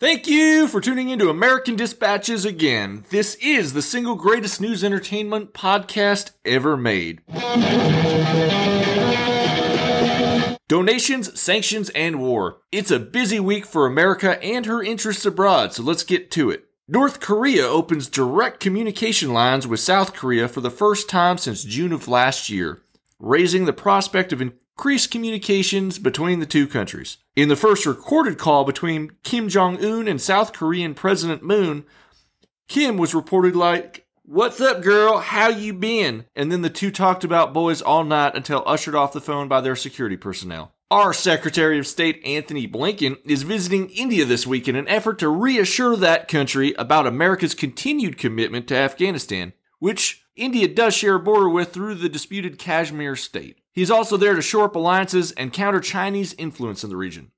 Thank you for tuning into American Dispatches again. This is the single greatest news entertainment podcast ever made. Donations, sanctions, and war. It's a busy week for America and her interests abroad, so let's get to it. North Korea opens direct communication lines with South Korea for the first time since June of last year, raising the prospect of increased communications between the two countries. In the first recorded call between Kim Jong un and South Korean President Moon, Kim was reported like, What's up, girl? How you been? And then the two talked about boys all night until ushered off the phone by their security personnel. Our Secretary of State Antony Blinken is visiting India this week in an effort to reassure that country about America's continued commitment to Afghanistan, which India does share a border with through the disputed Kashmir state. He's also there to shore up alliances and counter Chinese influence in the region.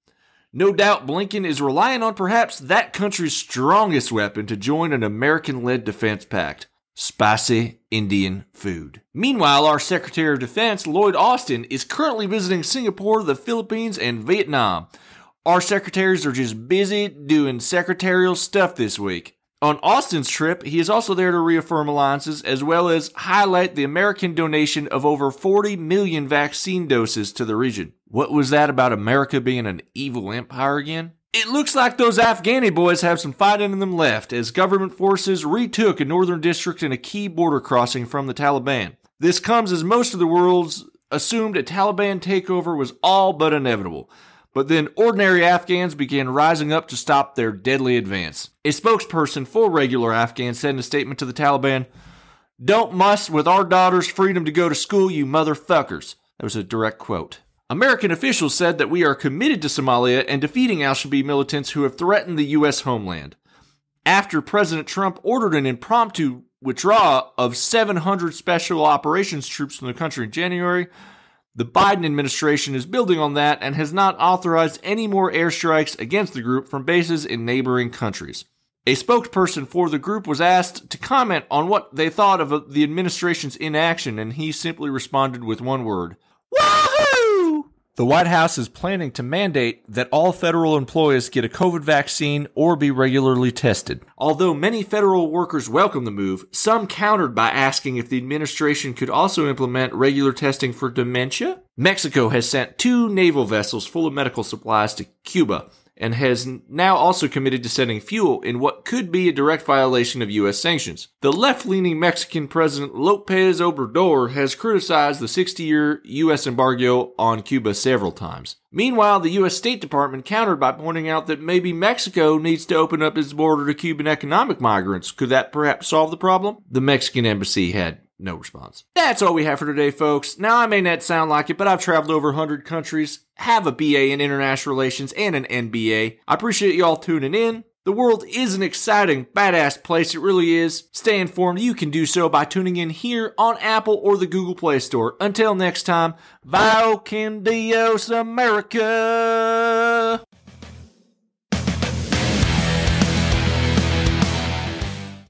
No doubt Blinken is relying on perhaps that country's strongest weapon to join an American led defense pact spicy Indian food. Meanwhile, our Secretary of Defense, Lloyd Austin, is currently visiting Singapore, the Philippines, and Vietnam. Our secretaries are just busy doing secretarial stuff this week. On Austin's trip, he is also there to reaffirm alliances as well as highlight the American donation of over 40 million vaccine doses to the region. What was that about America being an evil empire again? It looks like those Afghani boys have some fighting in them left as government forces retook a northern district and a key border crossing from the Taliban. This comes as most of the world's assumed a Taliban takeover was all but inevitable. But then ordinary Afghans began rising up to stop their deadly advance. A spokesperson for regular Afghans said in a statement to the Taliban, Don't muss with our daughter's freedom to go to school, you motherfuckers. That was a direct quote. American officials said that we are committed to Somalia and defeating al Shabaab militants who have threatened the U.S. homeland. After President Trump ordered an impromptu withdrawal of 700 special operations troops from the country in January, the Biden administration is building on that and has not authorized any more airstrikes against the group from bases in neighboring countries. A spokesperson for the group was asked to comment on what they thought of uh, the administration's inaction, and he simply responded with one word Wahoo! The White House is planning to mandate that all federal employees get a COVID vaccine or be regularly tested. Although many federal workers welcome the move, some countered by asking if the administration could also implement regular testing for dementia. Mexico has sent two naval vessels full of medical supplies to Cuba and has now also committed to sending fuel in what could be a direct violation of U.S. sanctions. The left leaning Mexican President Lopez Obrador has criticized the 60 year U.S. embargo on Cuba several times. Meanwhile, the U.S. State Department countered by pointing out that maybe Mexico needs to open up its border to Cuban economic migrants. Could that perhaps solve the problem? The Mexican embassy had no response. That's all we have for today, folks. Now, I may not sound like it, but I've traveled over 100 countries, have a BA in international relations and an MBA. I appreciate y'all tuning in. The world is an exciting, badass place. It really is. Stay informed. You can do so by tuning in here on Apple or the Google Play Store. Until next time, Val Dios America.